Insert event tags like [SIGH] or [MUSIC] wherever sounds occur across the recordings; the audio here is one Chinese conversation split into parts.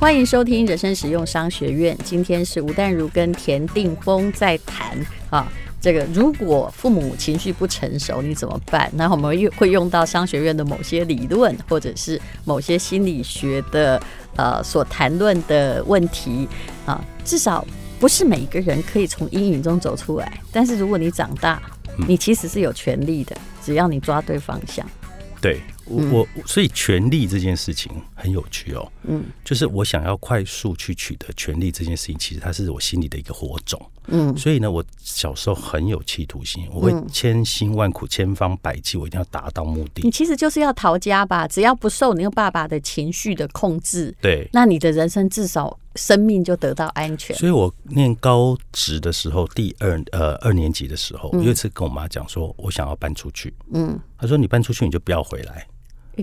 欢迎收听人生实用商学院。今天是吴淡如跟田定峰在谈啊，这个如果父母情绪不成熟，你怎么办？那我们又会用到商学院的某些理论，或者是某些心理学的呃所谈论的问题啊。至少不是每一个人可以从阴影中走出来，但是如果你长大，你其实是有权利的，只要你抓对方向。对。我我所以权力这件事情很有趣哦，嗯，就是我想要快速去取得权力这件事情，其实它是我心里的一个火种，嗯，所以呢，我小时候很有企图心，我会千辛万苦、千方百计，我一定要达到目的。你其实就是要逃家吧？只要不受你爸爸的情绪的控制，对，那你的人生至少生命就得到安全。所以我念高职的时候，第二呃二年级的时候，我有一次跟我妈讲说，我想要搬出去，嗯，她说你搬出去你就不要回来。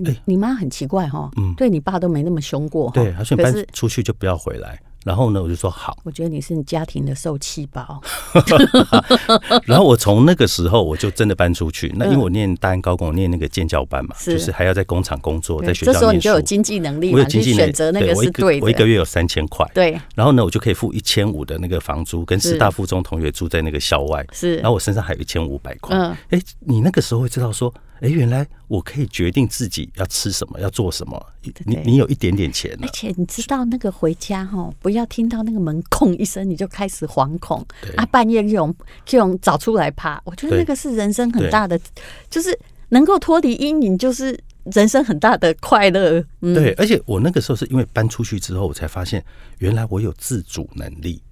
欸、你妈很奇怪哈，嗯，对你爸都没那么凶过，对，他说你搬出去就不要回来。然后呢，我就说好。我觉得你是你家庭的受气包。[LAUGHS] 然后我从那个时候我就真的搬出去。那因为我念大安高工，我念那个建教班嘛，就是还要在工厂工作，在学校念书。这时候你就有经济能力，我有经济能力，选择那个是对的。我一个月有三千块，对。然后呢，我就可以付一千五的那个房租，跟师大附中同学住在那个校外。是。然后我身上还有一千五百块。嗯。哎，你那个时候会知道说。哎，原来我可以决定自己要吃什么，要做什么。你你有一点点钱，而且你知道那个回家哈，不要听到那个门“空”一声，你就开始惶恐啊，半夜这种这种找出来怕。我觉得那个是人生很大的，就是能够脱离阴影，就是人生很大的快乐。嗯。对，而且我那个时候是因为搬出去之后，我才发现原来我有自主能力。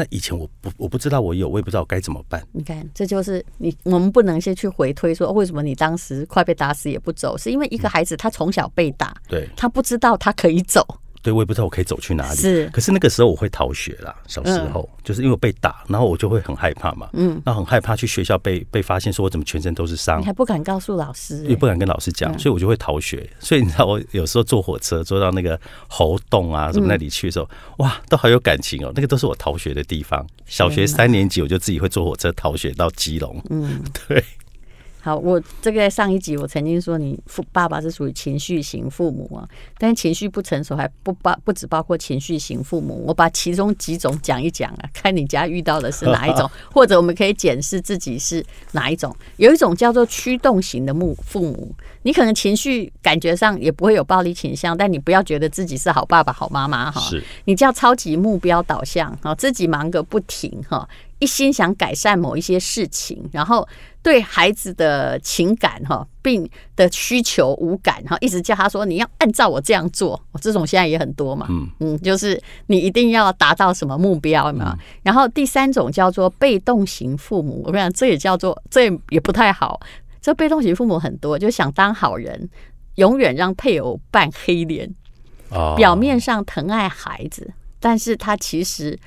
那以前我不我不知道我有，我也不知道该怎么办。你看，这就是你我们不能先去回推说为什么你当时快被打死也不走，是因为一个孩子他从小被打，对，他不知道他可以走。对，我也不知道我可以走去哪里。是，可是那个时候我会逃学啦。小时候、嗯、就是因为我被打，然后我就会很害怕嘛。嗯，然后很害怕去学校被被发现，说我怎么全身都是伤。你还不敢告诉老师、欸，也不敢跟老师讲，所以我就会逃学。所以你知道，我有时候坐火车坐到那个猴洞啊什么那里去的时候，嗯、哇，都好有感情哦。那个都是我逃学的地方。小学三年级我就自己会坐火车逃学到基隆。嗯，[LAUGHS] 对。好，我这个在上一集我曾经说，你父爸爸是属于情绪型父母啊，但是情绪不成熟还不包不只包括情绪型父母，我把其中几种讲一讲啊，[LAUGHS] 看你家遇到的是哪一种，[LAUGHS] 或者我们可以检视自己是哪一种。有一种叫做驱动型的母父母，你可能情绪感觉上也不会有暴力倾向，但你不要觉得自己是好爸爸好妈妈哈，你叫超级目标导向啊，自己忙个不停哈。一心想改善某一些事情，然后对孩子的情感哈并的需求无感哈，一直叫他说你要按照我这样做，这种现在也很多嘛，嗯嗯，就是你一定要达到什么目标嘛。然后第三种叫做被动型父母，我跟你讲，这也叫做这也不太好。这被动型父母很多，就想当好人，永远让配偶扮黑脸，哦表面上疼爱孩子，但是他其实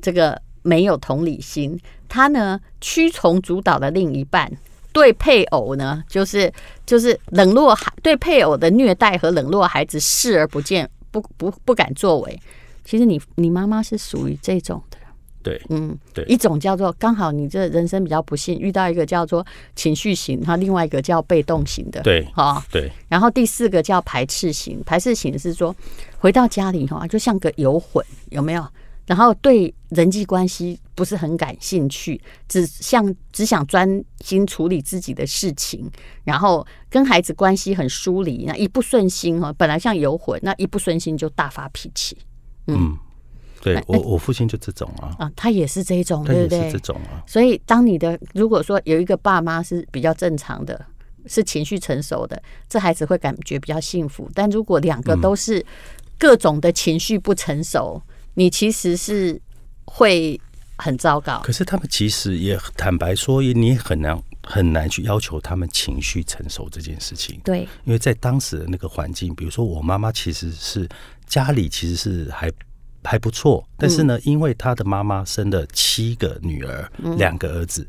这个。没有同理心，他呢屈从主导的另一半，对配偶呢就是就是冷落孩，对配偶的虐待和冷落孩子视而不见，不不不敢作为。其实你你妈妈是属于这种的，对，嗯，对，一种叫做刚好你这人生比较不幸，遇到一个叫做情绪型，然后另外一个叫被动型的，对，哈，对，然后第四个叫排斥型，排斥型是说回到家里哈就像个游魂，有没有？然后对人际关系不是很感兴趣，只想只想专心处理自己的事情，然后跟孩子关系很疏离，那一不顺心哈，本来像游魂，那一不顺心就大发脾气。嗯，嗯对我我父亲就这种啊，啊，他也是这种，对不对？这种啊。所以当你的如果说有一个爸妈是比较正常的，是情绪成熟的，这孩子会感觉比较幸福。但如果两个都是各种的情绪不成熟，嗯你其实是会很糟糕，可是他们其实也坦白说，你很难很难去要求他们情绪成熟这件事情。对，因为在当时的那个环境，比如说我妈妈其实是家里其实是还还不错，但是呢，因为她的妈妈生了七个女儿，两个儿子，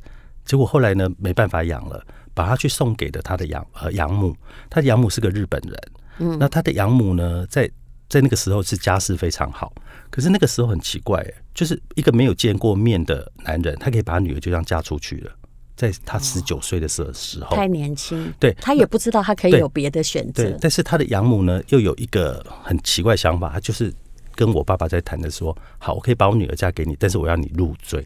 结果后来呢没办法养了，把她去送给了她的养呃养母，她的养母是个日本人，嗯，那她的养母呢在在那个时候是家世非常好。可是那个时候很奇怪，就是一个没有见过面的男人，他可以把女儿就这样嫁出去了，在他十九岁的时候，时候太年轻，对，他也不知道他可以有别的选择。对，但是他的养母呢，又有一个很奇怪想法，他就是跟我爸爸在谈的说，好，我可以把我女儿嫁给你，但是我要你入赘。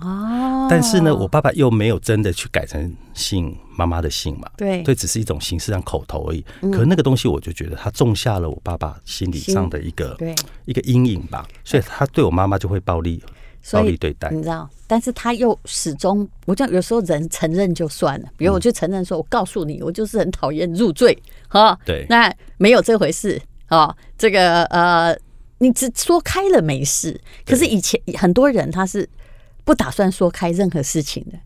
哦，但是呢，我爸爸又没有真的去改成姓妈妈的姓嘛？对，对，只是一种形式上口头而已。嗯、可是那个东西，我就觉得他种下了我爸爸心理上的一个对一个阴影吧，所以他对我妈妈就会暴力暴力对待，你知道？但是他又始终，我讲有时候人承认就算了，比如我就承认说，我告诉你，我就是很讨厌入赘，哈，对，那没有这回事，哦，这个呃，你只说开了没事，可是以前很多人他是。不打算说开任何事情的，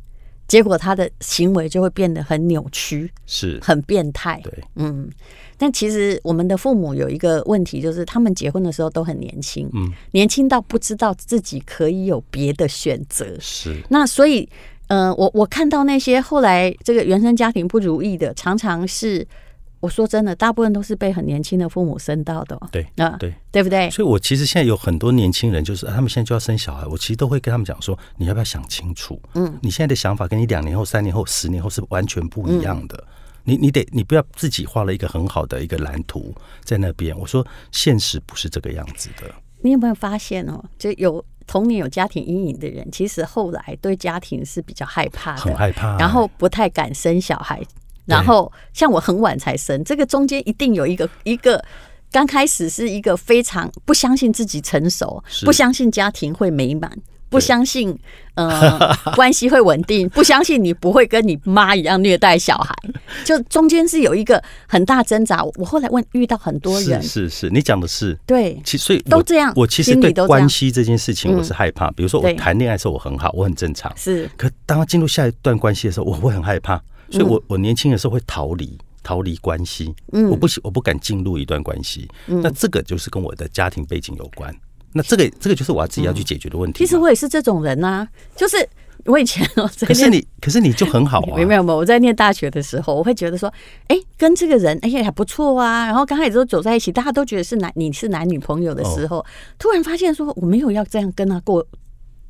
结果他的行为就会变得很扭曲，是很变态。对，嗯。但其实我们的父母有一个问题，就是他们结婚的时候都很年轻，嗯，年轻到不知道自己可以有别的选择。是。那所以，嗯、呃，我我看到那些后来这个原生家庭不如意的，常常是。我说真的，大部分都是被很年轻的父母生到的，哦。对啊，对，对不对？所以，我其实现在有很多年轻人，就是他们现在就要生小孩，我其实都会跟他们讲说，你要不要想清楚？嗯，你现在的想法跟你两年后、三年后、十年后是完全不一样的。嗯、你你得，你不要自己画了一个很好的一个蓝图在那边。我说，现实不是这个样子的。你有没有发现哦？就有童年有家庭阴影的人，其实后来对家庭是比较害怕的，很害怕，然后不太敢生小孩。然后像我很晚才生，这个中间一定有一个一个刚开始是一个非常不相信自己成熟，不相信家庭会美满，不相信呃 [LAUGHS] 关系会稳定，不相信你不会跟你妈一样虐待小孩，就中间是有一个很大挣扎。我后来问遇到很多人，是是，是，你讲的是对，其所以都这样。我其实对关系这件事情我是害怕，比如说我谈恋爱的时候我很好，我很正常，是。可当他进入下一段关系的时候，我会很害怕。所以我，我我年轻的时候会逃离逃离关系，嗯，我不喜我不敢进入一段关系，嗯，那这个就是跟我的家庭背景有关，那这个这个就是我要自己要去解决的问题。其实我也是这种人呐，就是我以前哦，可是你可是你就很好啊，[LAUGHS] 没有没有，我在念大学的时候，我会觉得说，哎，跟这个人哎呀还不错啊，然后刚开始都走在一起，大家都觉得是男你是男女朋友的时候，突然发现说我没有要这样跟他过，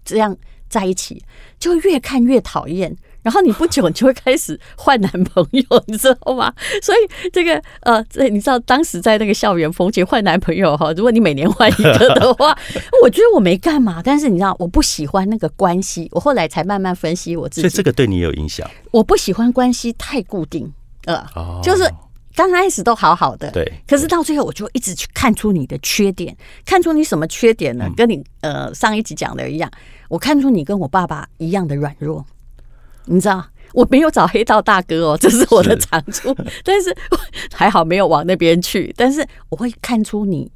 这样在一起，就越看越讨厌。然后你不久你就会开始换男朋友，你知道吗？所以这个呃，这你知道当时在那个校园风气换男朋友哈，如果你每年换一个的话，我觉得我没干嘛。但是你知道，我不喜欢那个关系，我后来才慢慢分析我自己。所以这个对你有影响？我不喜欢关系太固定，呃，就是刚开始都好好的，对，可是到最后我就一直去看出你的缺点，看出你什么缺点呢？跟你呃上一集讲的一样，我看出你跟我爸爸一样的软弱。你知道我没有找黑道大哥哦，[LAUGHS] 这是我的长处，是但是 [LAUGHS] 还好没有往那边去。但是我会看出你，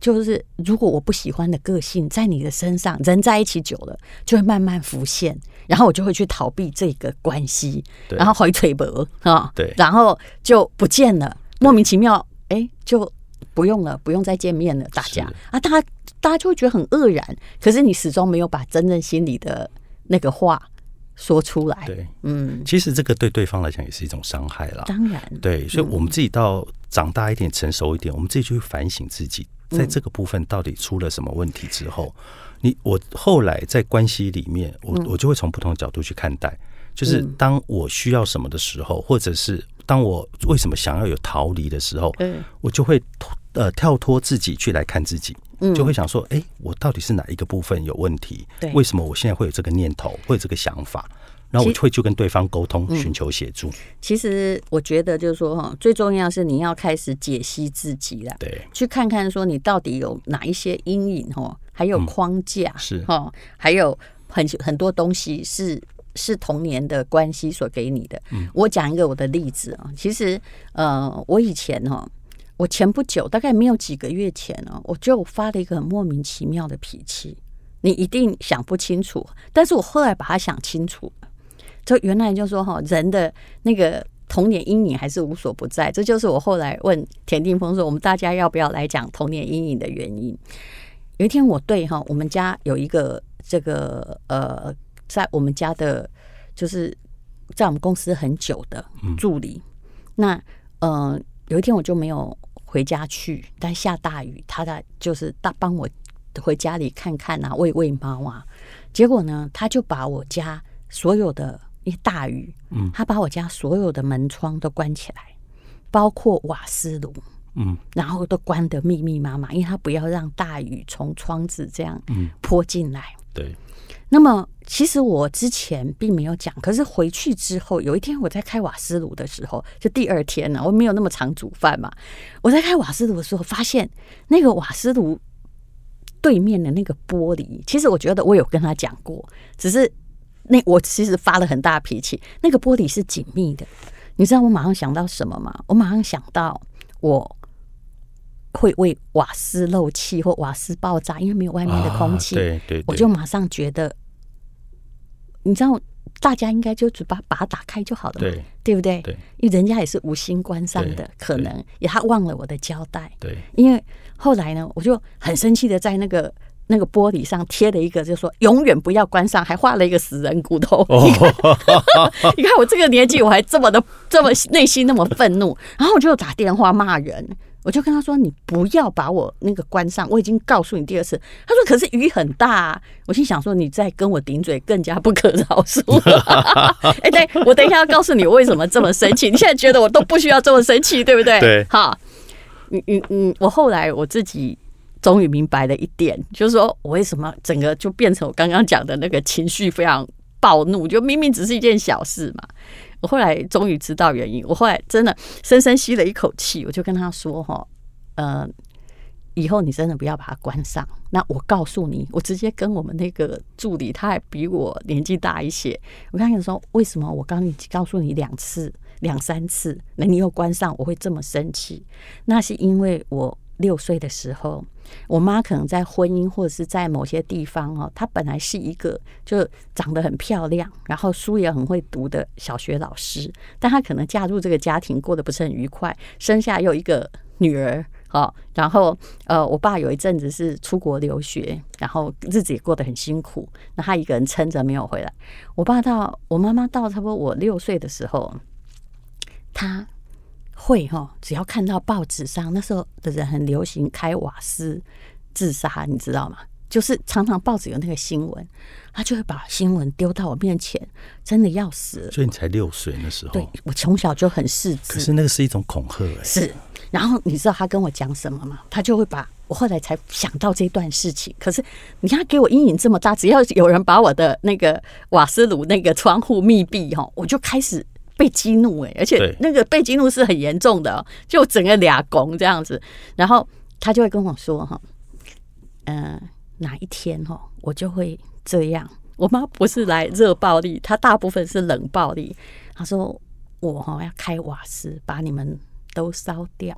就是如果我不喜欢的个性在你的身上，人在一起久了就会慢慢浮现，然后我就会去逃避这个关系，然后回腿薄啊，对，然后就不见了，莫名其妙，哎，就不用了，不用再见面了，大家啊，大家大家就会觉得很愕然，可是你始终没有把真正心里的那个话。说出来，对，嗯，其实这个对对方来讲也是一种伤害啦。当然，对，所以我们自己到长大一点、成熟一点，我们自己就会反省自己，在这个部分到底出了什么问题之后，你我后来在关系里面，我我就会从不同的角度去看待，就是当我需要什么的时候，或者是当我为什么想要有逃离的时候，嗯，我就会呃跳脱自己去来看自己。就会想说，哎、欸，我到底是哪一个部分有问题？对，为什么我现在会有这个念头，会有这个想法？然后我就会就跟对方沟通，寻求协助。其实我觉得就是说，哈，最重要是你要开始解析自己了，对，去看看说你到底有哪一些阴影，哈，还有框架，是哈，还有很很多东西是是童年的关系所给你的。我讲一个我的例子啊，其实呃，我以前哈。我前不久，大概没有几个月前呢，我就发了一个很莫名其妙的脾气。你一定想不清楚，但是我后来把它想清楚了，就原来就说哈，人的那个童年阴影还是无所不在。这就是我后来问田定峰说，我们大家要不要来讲童年阴影的原因？有一天我对哈，我们家有一个这个呃，在我们家的，就是在我们公司很久的助理，那呃，有一天我就没有。回家去，但下大雨，他在就是大帮我回家里看看啊，喂喂猫啊。结果呢，他就把我家所有的一大雨，嗯，他把我家所有的门窗都关起来，包括瓦斯炉，嗯，然后都关得密密麻麻，因为他不要让大雨从窗子这样泼进来。嗯、对。那么其实我之前并没有讲，可是回去之后，有一天我在开瓦斯炉的时候，就第二天呢，我没有那么常煮饭嘛。我在开瓦斯炉的时候，发现那个瓦斯炉对面的那个玻璃，其实我觉得我有跟他讲过，只是那我其实发了很大脾气。那个玻璃是紧密的，你知道我马上想到什么吗？我马上想到我会为瓦斯漏气或瓦斯爆炸，因为没有外面的空气。啊、对，对对，我就马上觉得，你知道，大家应该就只把把它打开就好了嘛，对，对不对？对，因为人家也是无心关上的，可能也他忘了我的交代。对，因为后来呢，我就很生气的在那个那个玻璃上贴了一个，就说永远不要关上，还画了一个死人骨头。哦、[LAUGHS] 你看，你看我这个年纪，我还这么的这么内心那么愤怒，然后我就打电话骂人。我就跟他说：“你不要把我那个关上，我已经告诉你第二次。”他说：“可是雨很大啊。”我心想说：“你再跟我顶嘴，更加不可饶恕。” [LAUGHS] 哎，对，我等一下要告诉你我为什么这么生气。你现在觉得我都不需要这么生气，对不对？对。好，嗯嗯嗯，我后来我自己终于明白了一点，就是说我为什么整个就变成我刚刚讲的那个情绪非常暴怒，就明明只是一件小事嘛。我后来终于知道原因，我后来真的深深吸了一口气，我就跟他说：“哈，呃，以后你真的不要把它关上。那我告诉你，我直接跟我们那个助理，他还比我年纪大一些。我跟你说，为什么我刚你告诉你两次、两三次，那你又关上，我会这么生气？那是因为我。”六岁的时候，我妈可能在婚姻或者是在某些地方哦，她本来是一个就长得很漂亮，然后书也很会读的小学老师，但她可能嫁入这个家庭过得不是很愉快，生下又一个女儿，哦，然后呃，我爸有一阵子是出国留学，然后日子也过得很辛苦，那他一个人撑着没有回来。我爸到我妈妈到差不多我六岁的时候，他。会哈，只要看到报纸上那时候的人很流行开瓦斯自杀，你知道吗？就是常常报纸有那个新闻，他就会把新闻丢到我面前，真的要死。所以你才六岁那时候，对，我从小就很识字。可是那个是一种恐吓哎。是，然后你知道他跟我讲什么吗？他就会把我后来才想到这段事情。可是你看，他给我阴影这么大，只要有人把我的那个瓦斯炉那个窗户密闭哈，我就开始。被激怒哎，而且那个被激怒是很严重的，就整个俩拱这样子。然后他就会跟我说哈，嗯，哪一天哈，我就会这样。我妈不是来热暴力，她大部分是冷暴力。她说我哈要开瓦斯，把你们都烧掉。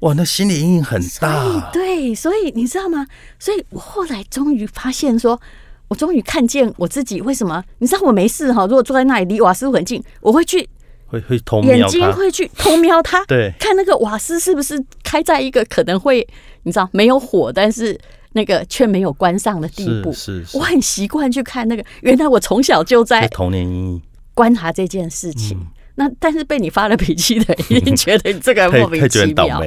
哇，那心理阴影很大。对，所以你知道吗？所以我后来终于发现说。我终于看见我自己，为什么？你知道我没事哈，如果坐在那里离瓦斯很近，我会去会会偷瞄，眼睛会去偷瞄它，[LAUGHS] 对，看那个瓦斯是不是开在一个可能会你知道没有火，但是那个却没有关上的地步。是，是，是我很习惯去看那个。原来我从小就在童年阴影观察这件事情。嗯、那但是被你发了脾气的，[LAUGHS] 一定觉得你这个莫名其妙。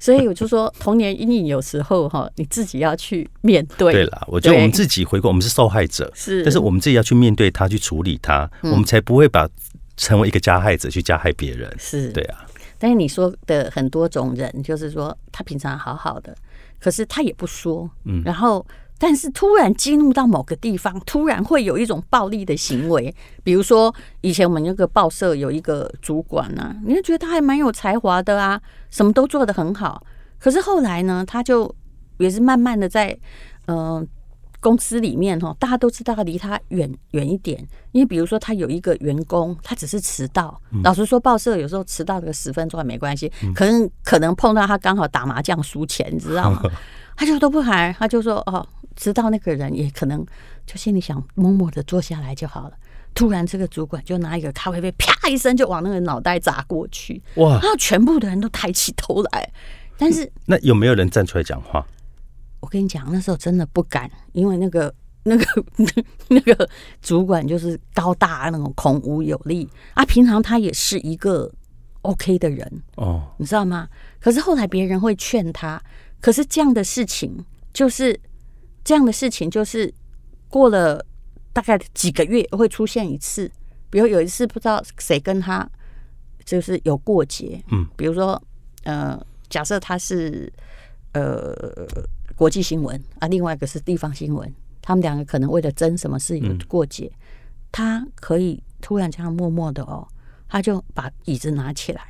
所以我就说，童年阴影有时候哈，你自己要去面对。对了，我觉得我们自己回过，我们是受害者，是，但是我们自己要去面对它，去处理它，我们才不会把成为一个加害者去加害别人。是，对啊。但是你说的很多种人，就是说他平常好好的，可是他也不说，嗯，然后。但是突然激怒到某个地方，突然会有一种暴力的行为。比如说，以前我们那个报社有一个主管呢、啊，你就觉得他还蛮有才华的啊，什么都做得很好。可是后来呢，他就也是慢慢的在嗯、呃、公司里面哈，大家都知道离他远远一点。因为比如说，他有一个员工，他只是迟到。老实说，报社有时候迟到个十分钟也没关系，可能可能碰到他刚好打麻将输钱，你知道吗？[LAUGHS] 他就都不喊，他就说哦。知道那个人也可能就心里想默默的坐下来就好了。突然，这个主管就拿一个咖啡杯，啪一声就往那个脑袋砸过去。哇！然后全部的人都抬起头来。但是，那有没有人站出来讲话？我跟你讲，那时候真的不敢，因为那个那个那个主管就是高大那种，孔武有力啊。平常他也是一个 OK 的人哦，你知道吗？可是后来别人会劝他，可是这样的事情就是。这样的事情就是过了大概几个月会出现一次，比如有一次不知道谁跟他就是有过节，嗯，比如说呃，假设他是呃国际新闻啊，另外一个是地方新闻，他们两个可能为了争什么事有过节，嗯、他可以突然这样默默的哦，他就把椅子拿起来，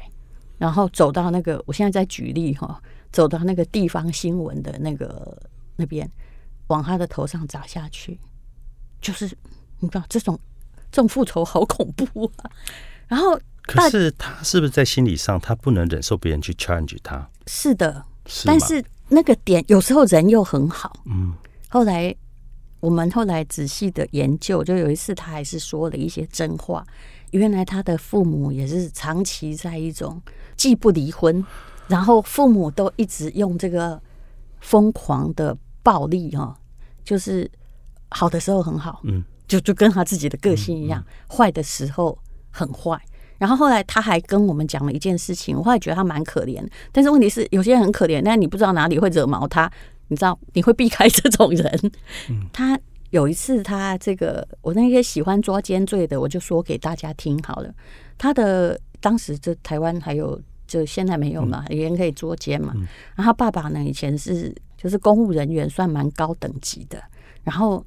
然后走到那个，我现在在举例哈、哦，走到那个地方新闻的那个那边，往他的头上砸下去，就是你知道这种这种复仇好恐怖啊，然后。可是他是不是在心理上，他不能忍受别人去 challenge 他？是的，是？但是那个点有时候人又很好。嗯，后来我们后来仔细的研究，就有一次他还是说了一些真话。原来他的父母也是长期在一种既不离婚，然后父母都一直用这个疯狂的暴力哈，就是好的时候很好，嗯，就就跟他自己的个性一样，坏的时候很坏。然后后来他还跟我们讲了一件事情，我后来觉得他蛮可怜，但是问题是有些人很可怜，但你不知道哪里会惹毛他，你知道你会避开这种人。他有一次他这个我那些喜欢抓奸罪的，我就说给大家听好了。他的当时这台湾还有就现在没有嘛，有人可以捉奸嘛。然后他爸爸呢以前是就是公务人员，算蛮高等级的，然后。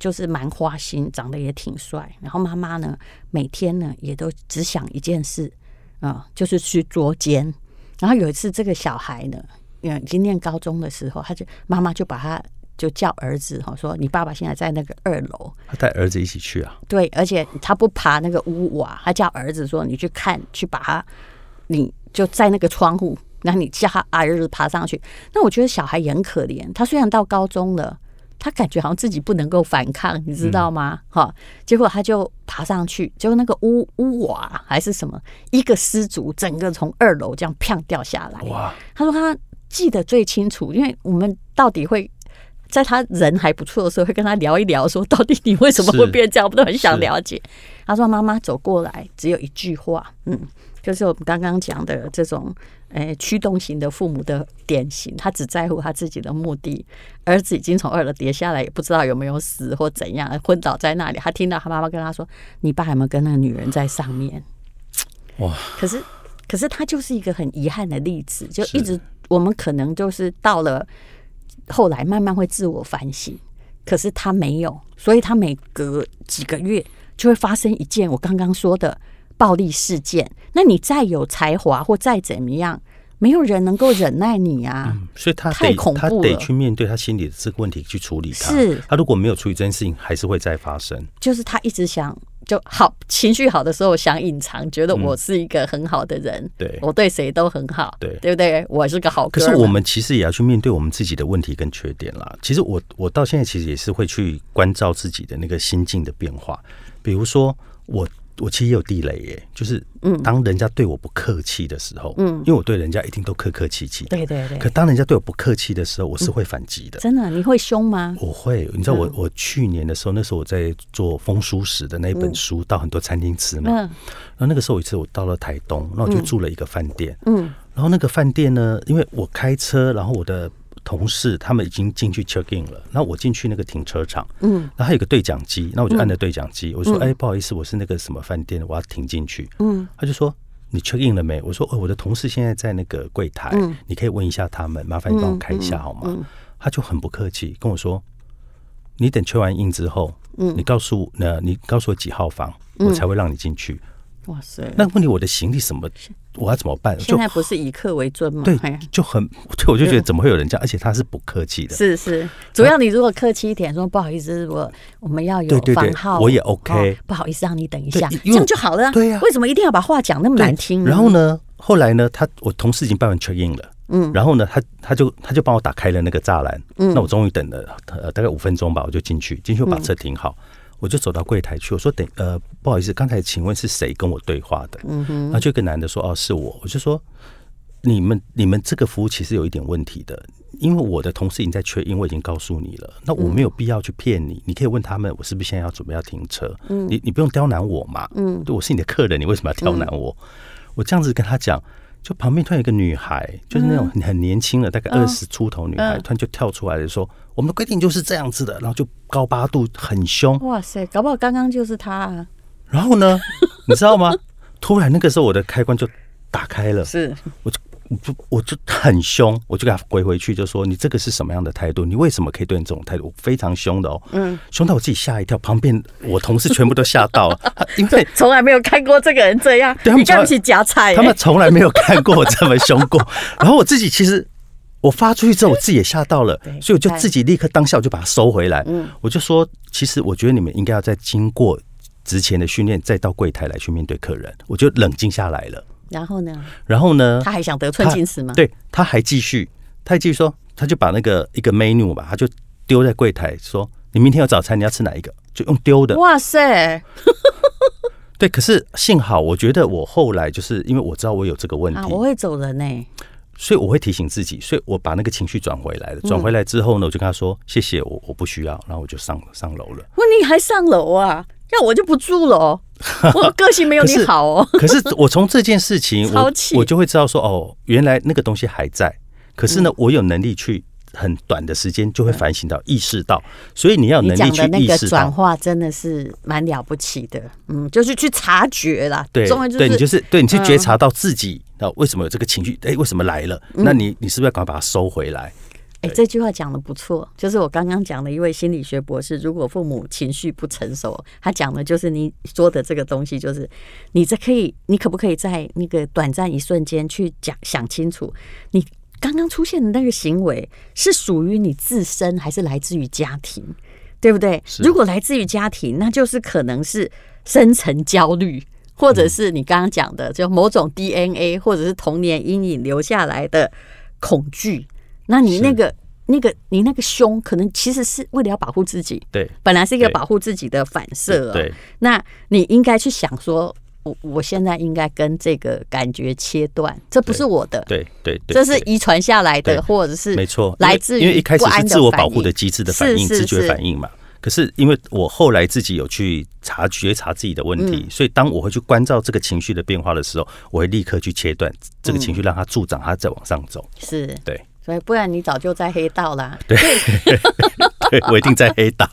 就是蛮花心，长得也挺帅。然后妈妈呢，每天呢也都只想一件事啊、呃，就是去捉奸。然后有一次，这个小孩呢，嗯，已经念高中的时候，他就妈妈就把他就叫儿子哈，说你爸爸现在在那个二楼，他带儿子一起去啊。对，而且他不爬那个屋瓦，他叫儿子说你去看，去把他，你就在那个窗户，然后你叫他儿子爬上去。那我觉得小孩也很可怜，他虽然到高中了。他感觉好像自己不能够反抗，你知道吗？哈、嗯，结果他就爬上去，结果那个屋屋瓦还是什么，一个失足，整个从二楼这样砰掉下来。哇！他说他记得最清楚，因为我们到底会在他人还不错的时候，会跟他聊一聊，说到底你为什么会变这样，我们都很想了解。他说妈妈走过来，只有一句话，嗯。就是我们刚刚讲的这种，诶，驱动型的父母的典型，他只在乎他自己的目的。儿子已经从二楼跌下来，也不知道有没有死或怎样，昏倒在那里。他听到他妈妈跟他说：“你爸有没有跟那个女人在上面？”哇！可是，可是他就是一个很遗憾的例子，就一直我们可能就是到了后来慢慢会自我反省，可是他没有，所以他每隔几个月就会发生一件我刚刚说的。暴力事件，那你再有才华或再怎么样，没有人能够忍耐你啊！嗯、所以他太恐怖了，他得去面对他心里的这个问题，去处理他。是，他如果没有处理这件事情，还是会再发生。就是他一直想就好，情绪好的时候想隐藏，觉得我是一个很好的人，嗯、对我对谁都很好，对对不对？我是个好哥。可是我们其实也要去面对我们自己的问题跟缺点啦。其实我我到现在其实也是会去关照自己的那个心境的变化，比如说我。我其实也有地雷耶，就是当人家对我不客气的时候，嗯，因为我对人家一定都客客气气，对对对。可当人家对我不客气的时候，我是会反击的。真的，你会凶吗？我会。你知道我我去年的时候，那时候我在做风书史的那一本书，到很多餐厅吃嘛。嗯然后那个时候有一次我到了台东，那我就住了一个饭店，嗯，然后那个饭店呢，因为我开车，然后我的。同事他们已经进去 check in 了，那我进去那个停车场，嗯，然后还有个对讲机，那我就按了对讲机，我说，哎，不好意思，我是那个什么饭店，我要停进去，嗯，他就说你 check in 了没？我说，哦，我的同事现在在那个柜台，你可以问一下他们，麻烦你帮我开一下好吗？他就很不客气跟我说，你等 check 完 in 之后，嗯，你告诉我，那你告诉我几号房，我才会让你进去。哇塞！那问题我的行李什么，我要怎么办？现在不是以客为尊吗？对，就很，[LAUGHS] 对，我就觉得怎么会有人这样？而且他是不客气的。是是，主要你如果客气一点，说不好意思，我我们要有房号，我也 OK。不好意思，让你等一下，这样就好了。对呀，为什么一定要把话讲那么难听？然后呢，后来呢，他我同事已经办完 check in 了，嗯，然后呢，他他就他就帮我打开了那个栅栏，嗯，那我终于等了呃大概五分钟吧，我就进去，进去我把车停好。我就走到柜台去，我说等呃不好意思，刚才请问是谁跟我对话的？嗯哼，然后就一个男的说哦是我，我就说你们你们这个服务其实有一点问题的，因为我的同事已经在确认，我已经告诉你了，那我没有必要去骗你，你可以问他们我是不是现在要准备要停车？嗯，你你不用刁难我嘛，嗯，对，我是你的客人，你为什么要刁难我？我这样子跟他讲。就旁边突然有一个女孩，就是那种很年轻的，大概二十出头女孩，突然就跳出来说：“我们的规定就是这样子的。”然后就高八度很凶。哇塞，搞不好刚刚就是她啊。然后呢，你知道吗？突然那个时候我的开关就打开了，[LAUGHS] 是，我就我就我就很凶，我就给他回回去，就说你这个是什么样的态度？你为什么可以对你这种态度？非常凶的哦，嗯，凶到我自己吓一跳，旁边我同事全部都吓到了，[LAUGHS] 因为 [LAUGHS] 从来没有看过这个人这样，对不起夹菜，他们 [LAUGHS] 从来没有看过我这么凶过。然后我自己其实我发出去之后，我自己也吓到了，所以我就自己立刻当下我就把它收回来，嗯，我就说，其实我觉得你们应该要再经过之前的训练，再到柜台来去面对客人，我就冷静下来了。然后呢？然后呢？他还想得寸进尺吗？对，他还继续，他还继续说，他就把那个一个 menu 吧，他就丢在柜台，说：“你明天有早餐，你要吃哪一个？”就用丢的。哇塞！[LAUGHS] 对，可是幸好，我觉得我后来就是因为我知道我有这个问题，啊、我会走人呢、欸，所以我会提醒自己，所以我把那个情绪转回来了。转回来之后呢，我就跟他说：“谢谢，我我不需要。”然后我就上上楼了。哇，你还上楼啊？要我就不住了哦，[LAUGHS] 我个性没有你好哦。可是，我从这件事情，我我就会知道说，哦，原来那个东西还在。可是呢，我有能力去很短的时间就会反省到、意识到。所以你要有能力去意识到。转化真的是蛮了不起的，嗯，就是去察觉啦。对，对你就是对你去觉察到自己，那为什么有这个情绪？哎，为什么来了？那你你是不是要赶快把它收回来？哎，这句话讲的不错，就是我刚刚讲的一位心理学博士。如果父母情绪不成熟，他讲的就是你说的这个东西，就是你这可以，你可不可以在那个短暂一瞬间去讲想清楚，你刚刚出现的那个行为是属于你自身，还是来自于家庭，对不对？如果来自于家庭，那就是可能是深层焦虑，或者是你刚刚讲的，就某种 DNA 或者是童年阴影留下来的恐惧。那你那个、那个、你那个凶，可能其实是为了要保护自己。对，本来是一个保护自己的反射。对，那你应该去想说，我我现在应该跟这个感觉切断，这不是我的。对对，这是遗传下来的，或者是没错，来自于因为一开始是自我保护的机制的反应，直觉反应嘛。可是因为我后来自己有去察觉察自己的问题，所以当我会去关照这个情绪的变化的时候，我会立刻去切断这个情绪，让它助长，它再往上走。是对。对，不然你早就在黑道啦。对，[LAUGHS] 对，我一定在黑道。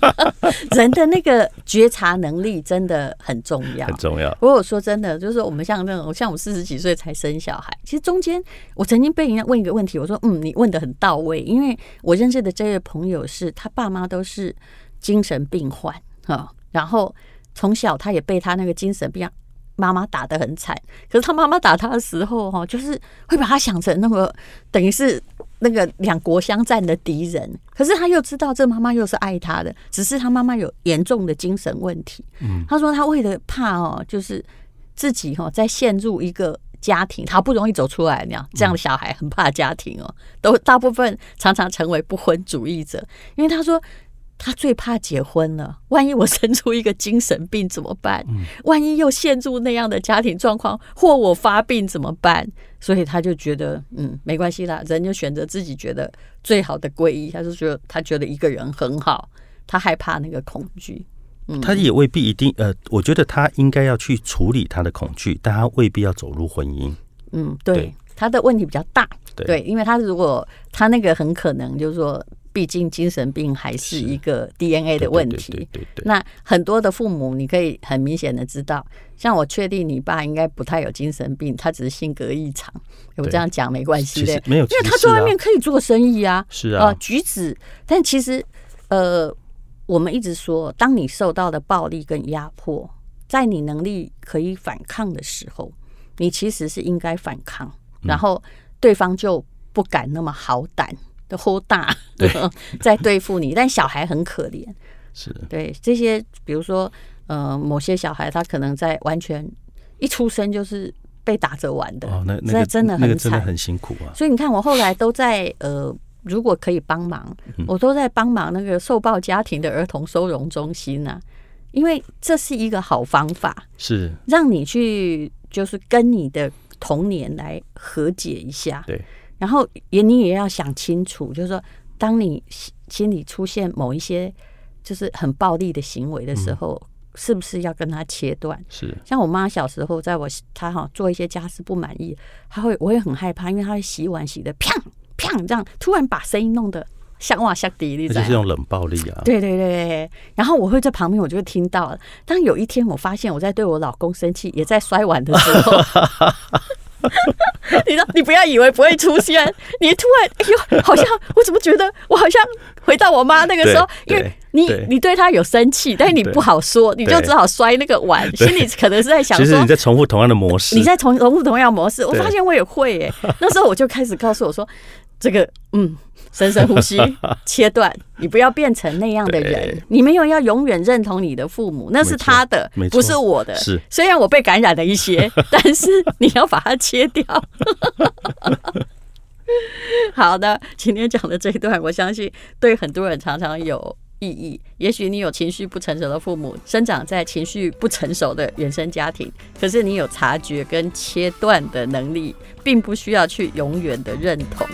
[LAUGHS] 人的那个觉察能力真的很重要，很重要。不过我说真的，就是我们像那种像我四十几岁才生小孩，其实中间我曾经被人家问一个问题，我说：“嗯，你问的很到位。”因为我认识的这位朋友是他爸妈都是精神病患啊，然后从小他也被他那个精神病。妈妈打得很惨，可是他妈妈打他的时候，哈，就是会把他想成那个等于是那个两国相战的敌人。可是他又知道这妈妈又是爱他的，只是他妈妈有严重的精神问题。嗯，他说他为了怕哦，就是自己哈再陷入一个家庭，好不容易走出来那样，这样的小孩很怕家庭哦，都大部分常常成为不婚主义者，因为他说。他最怕结婚了，万一我生出一个精神病怎么办？万一又陷入那样的家庭状况，或我发病怎么办？所以他就觉得，嗯，没关系啦，人就选择自己觉得最好的皈依。他就觉得他觉得一个人很好，他害怕那个恐惧。嗯，他也未必一定，呃，我觉得他应该要去处理他的恐惧，但他未必要走入婚姻。嗯，对，对他的问题比较大，对，对，因为他如果他那个很可能就是说。毕竟精神病还是一个 DNA 的问题。那很多的父母，你可以很明显的知道，像我确定你爸应该不太有精神病，他只是性格异常。我这样讲没关系的，没有，因为他在外面可以做生意啊，是啊，呃，举止。但其实，呃，我们一直说，当你受到的暴力跟压迫，在你能力可以反抗的时候，你其实是应该反抗，然后对方就不敢那么好胆。的火大，对，[LAUGHS] 在对付你，但小孩很可怜，是对这些，比如说，呃，某些小孩他可能在完全一出生就是被打着玩的，哦，那那个真的很惨，很辛苦啊。所以你看，我后来都在呃，如果可以帮忙，我都在帮忙那个受暴家庭的儿童收容中心啊，因为这是一个好方法，是让你去就是跟你的童年来和解一下，对。然后也你也要想清楚，就是说，当你心里出现某一些就是很暴力的行为的时候，是不是要跟他切断？是。像我妈小时候，在我她哈做一些家事不满意，她会我也很害怕，因为她会洗碗洗的砰砰这样，突然把声音弄得像哇像滴滴，这是用冷暴力啊！对对对。然后我会在旁边，我就会听到了。当有一天我发现我在对我老公生气，也在摔碗的时候。[LAUGHS] [LAUGHS] 你说，你不要以为不会出现，你突然哎呦，好像我怎么觉得我好像回到我妈那个时候，因为你你对她有生气，但是你不好说，你就只好摔那个碗，心里可能是在想说，其实你在重复同样的模式，你在重重复同样模式。我发现我也会哎，那时候我就开始告诉我说，这个嗯。深深呼吸，[LAUGHS] 切断。你不要变成那样的人。你没有要永远认同你的父母，那是他的，不是我的。是，虽然我被感染了一些，[LAUGHS] 但是你要把它切掉。[LAUGHS] 好的，今天讲的这一段，我相信对很多人常常有意义。也许你有情绪不成熟的父母，生长在情绪不成熟的原生家庭，可是你有察觉跟切断的能力，并不需要去永远的认同。